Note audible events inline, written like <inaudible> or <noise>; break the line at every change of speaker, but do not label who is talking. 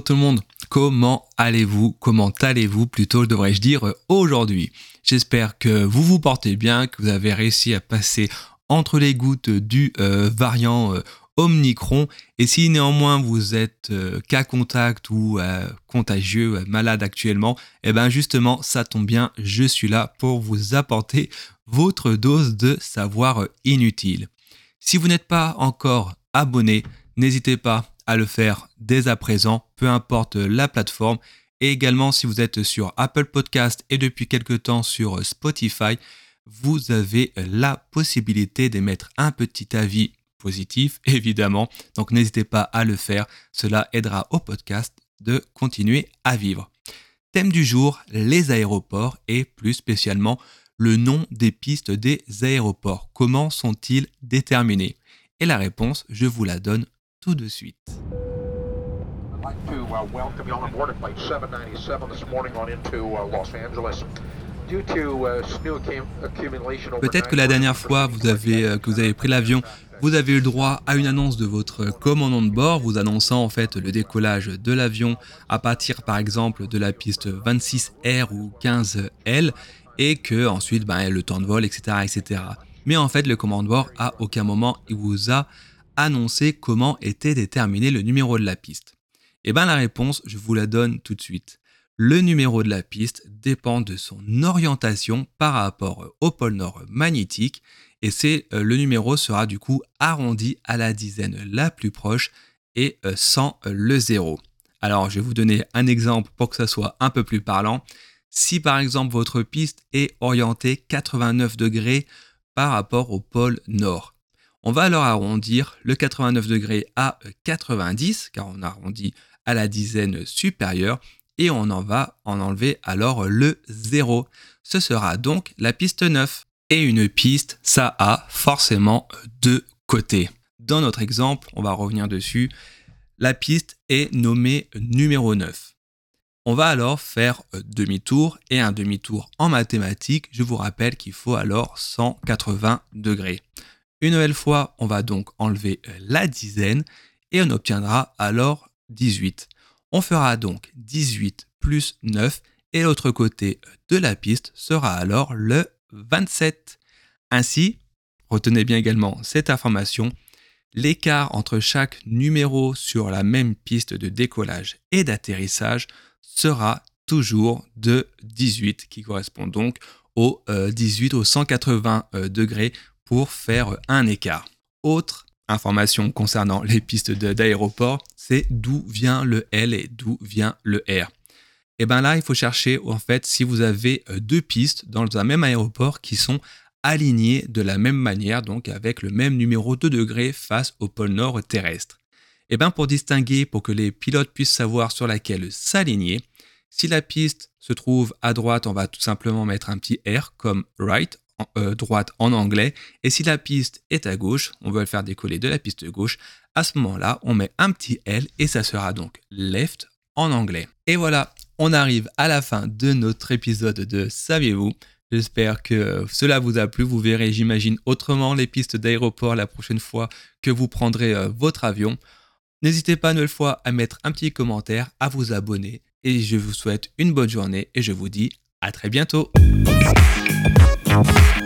Tout le monde, comment allez-vous? Comment allez-vous? Plutôt devrais-je dire aujourd'hui? J'espère que vous vous portez bien, que vous avez réussi à passer entre les gouttes du euh, variant euh, Omicron. Et si néanmoins vous êtes euh, cas contact ou contagieux, malade actuellement, eh bien justement, ça tombe bien, je suis là pour vous apporter votre dose de savoir inutile. Si vous n'êtes pas encore abonné, n'hésitez pas à le faire dès à présent, peu importe la plateforme. Et également, si vous êtes sur Apple Podcast et depuis quelque temps sur Spotify, vous avez la possibilité d'émettre un petit avis positif, <laughs> évidemment. Donc n'hésitez pas à le faire. Cela aidera au podcast de continuer à vivre. Thème du jour, les aéroports et plus spécialement le nom des pistes des aéroports. Comment sont-ils déterminés? Et la réponse, je vous la donne tout de suite. Peut-être que la dernière fois vous avez, euh, que vous avez pris l'avion, vous avez eu le droit à une annonce de votre commandant de bord, vous annonçant en fait le décollage de l'avion à partir par exemple de la piste 26R ou 15L et que ensuite ben, le temps de vol, etc., etc. Mais en fait, le commandant de bord à aucun moment il vous a annoncer comment était déterminé le numéro de la piste Eh bien la réponse, je vous la donne tout de suite. Le numéro de la piste dépend de son orientation par rapport au pôle nord magnétique et c'est euh, le numéro sera du coup arrondi à la dizaine la plus proche et euh, sans euh, le zéro. Alors je vais vous donner un exemple pour que ça soit un peu plus parlant. Si par exemple votre piste est orientée 89 degrés par rapport au pôle nord, on va alors arrondir le 89 degrés à 90, car on arrondit à la dizaine supérieure, et on en va en enlever alors le 0. Ce sera donc la piste 9. Et une piste, ça a forcément deux côtés. Dans notre exemple, on va revenir dessus, la piste est nommée numéro 9. On va alors faire demi-tour et un demi-tour en mathématiques, je vous rappelle qu'il faut alors 180 degrés. Une nouvelle fois, on va donc enlever euh, la dizaine et on obtiendra alors 18. On fera donc 18 plus 9 et l'autre côté euh, de la piste sera alors le 27. Ainsi, retenez bien également cette information, l'écart entre chaque numéro sur la même piste de décollage et d'atterrissage sera toujours de 18, qui correspond donc au 18 au 180 degrés pour faire un écart. Autre information concernant les pistes d'aéroport, c'est d'où vient le L et d'où vient le R. Et eh bien là, il faut chercher en fait si vous avez euh, deux pistes dans un même aéroport qui sont alignées de la même manière, donc avec le même numéro de degrés face au pôle nord terrestre. Et eh bien pour distinguer, pour que les pilotes puissent savoir sur laquelle s'aligner, si la piste se trouve à droite, on va tout simplement mettre un petit R comme right euh, droite en anglais. Et si la piste est à gauche, on veut le faire décoller de la piste gauche, à ce moment-là, on met un petit L et ça sera donc left en anglais. Et voilà, on arrive à la fin de notre épisode de Saviez-vous? J'espère que cela vous a plu. Vous verrez, j'imagine, autrement les pistes d'aéroport la prochaine fois que vous prendrez euh, votre avion. N'hésitez pas une nouvelle fois à mettre un petit commentaire, à vous abonner. Et je vous souhaite une bonne journée et je vous dis à très bientôt. Peace.